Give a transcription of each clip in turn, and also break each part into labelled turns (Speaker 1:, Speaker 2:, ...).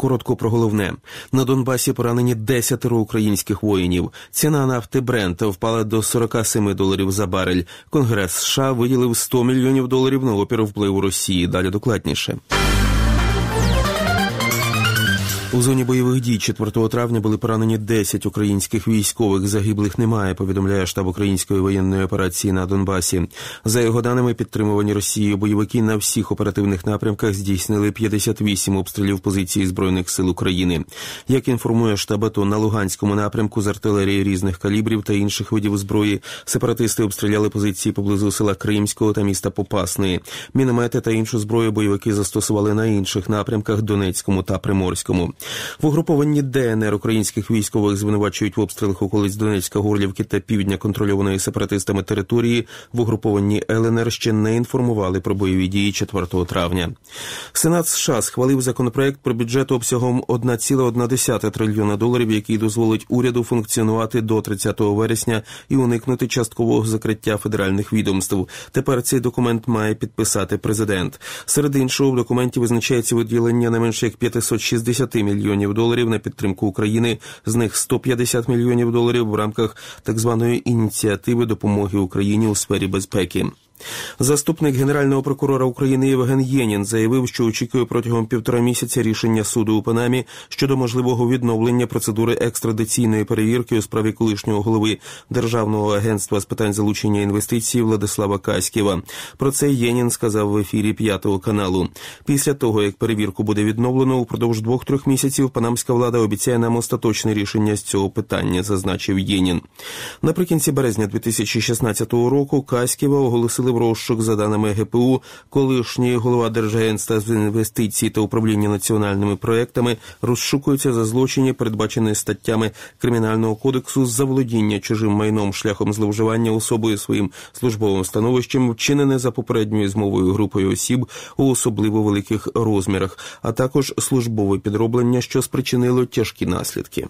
Speaker 1: Коротко про головне на Донбасі поранені десятеро українських воїнів. Ціна нафти Брента впала до 47 доларів за барель. Конгрес США виділив 100 мільйонів доларів на опір впливу Росії. Далі докладніше. У зоні бойових дій 4 травня були поранені 10 українських військових. Загиблих немає. Повідомляє штаб української воєнної операції на Донбасі. За його даними, підтримувані Росією бойовики на всіх оперативних напрямках здійснили 58 обстрілів позиції збройних сил України. Як інформує штаб АТО, на Луганському напрямку з артилерії різних калібрів та інших видів зброї сепаратисти обстріляли позиції поблизу села Кримського та міста Попасної. Міномети та іншу зброю бойовики застосували на інших напрямках Донецькому та Приморському. В угрупованні ДНР українських військових звинувачують в обстрілах околиць Донецька, Горлівки та півдня контрольованої сепаратистами території. В угрупованні ЛНР ще не інформували про бойові дії 4 травня. Сенат США схвалив законопроект про бюджет обсягом 1,1 трильйона доларів, який дозволить уряду функціонувати до 30 вересня і уникнути часткового закриття федеральних відомств. Тепер цей документ має підписати президент. Серед іншого в документі визначається виділення не менше як 560 мільйонів доларів на підтримку України. З них 150 мільйонів доларів в рамках так званої ініціативи допомоги Україні у сфері безпеки. Заступник генерального прокурора України Євген Єнін заявив, що очікує протягом півтора місяця рішення суду у Панамі щодо можливого відновлення процедури екстрадиційної перевірки у справі колишнього голови Державного агентства з питань залучення інвестицій Владислава Каськіва. Про це Єнін сказав в ефірі п'ятого каналу. Після того як перевірку буде відновлено, упродовж двох-трьох місяців панамська влада обіцяє нам остаточне рішення з цього питання, зазначив Єнін. Наприкінці березня 2016 року Каськіва оголосили в розшук за даними ГПУ, колишній голова Держагентства з інвестицій та управління національними проектами розшукується за злочині, передбачені статтями кримінального кодексу з заволодіння чужим майном шляхом зловживання особою своїм службовим становищем, вчинене за попередньою змовою групою осіб у особливо великих розмірах, а також службове підроблення, що спричинило тяжкі наслідки.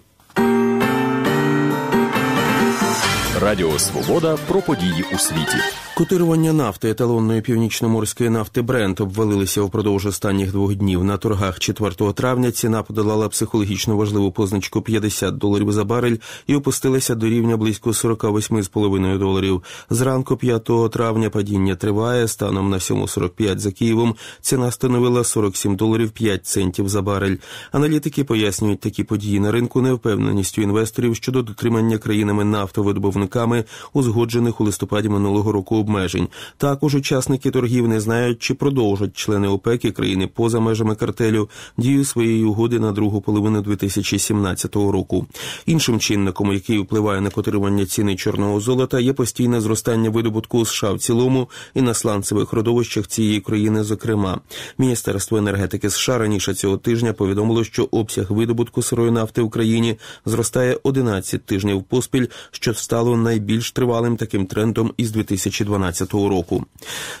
Speaker 2: Радіо Свобода про події у світі.
Speaker 1: Котирування нафти еталонної північноморської нафти Брент обвалилися впродовж останніх двох днів. На торгах 4 травня ціна подолала психологічно важливу позначку 50 доларів за барель і опустилася до рівня близько 48,5 доларів. Зранку 5 травня падіння триває. Станом на 7,45 за Києвом ціна становила 47 доларів 5 центів за барель. Аналітики пояснюють такі події на ринку невпевненістю інвесторів щодо дотримання країнами нафтовидобувниками, узгоджених у листопаді минулого року обмежень. Також учасники торгів не знають, чи продовжать члени ОПЕК і країни поза межами картелю дію своєї угоди на другу половину 2017 року. Іншим чинником, який впливає на котирування ціни чорного золота, є постійне зростання видобутку США в цілому і на сланцевих родовищах цієї країни. Зокрема, міністерство енергетики США раніше цього тижня повідомило, що обсяг видобутку сирої нафти в країні зростає 11 тижнів поспіль, що стало найбільш тривалим таким трендом із 2020 2012 року.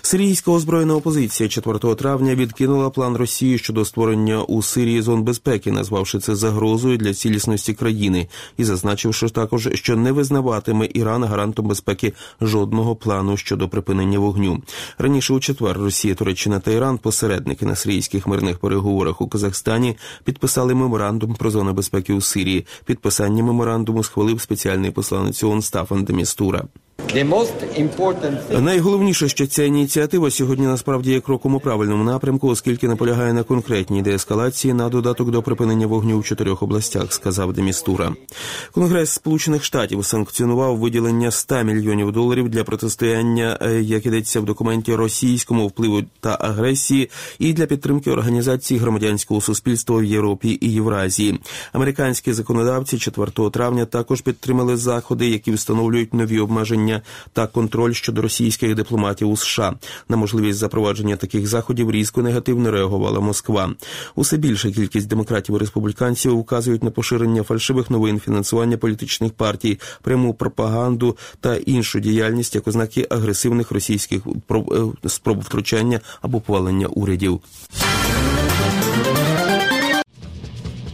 Speaker 1: Сирійська озброєна опозиція 4 травня відкинула план Росії щодо створення у Сирії зон безпеки, назвавши це загрозою для цілісності країни, і зазначивши також, що не визнаватиме Іран гарантом безпеки жодного плану щодо припинення вогню. Раніше у четвер Росія, Туреччина та Іран, посередники на сирійських мирних переговорах у Казахстані, підписали меморандум про зону безпеки у Сирії. Підписання меморандуму схвалив спеціальний посланець ООН Стафан Демістура. Найголовніше, що ця ініціатива сьогодні насправді є кроком у правильному напрямку, оскільки наполягає на конкретній деескалації на додаток до припинення вогню в чотирьох областях, сказав Демістура. Конгрес Сполучених Штатів санкціонував виділення 100 мільйонів доларів для протистояння, е, як ідеться в документі російському впливу та агресії, і для підтримки організації громадянського суспільства в Європі і Євразії. Американські законодавці 4 травня також підтримали заходи, які встановлюють нові обмеження та контроль щодо російських дипломатів у США. На можливість запровадження таких заходів різко негативно реагувала Москва. Усе більша кількість демократів і республіканців вказують на поширення фальшивих новин, фінансування політичних партій, пряму пропаганду та іншу діяльність як ознаки агресивних російських е, спроб втручання або повалення урядів.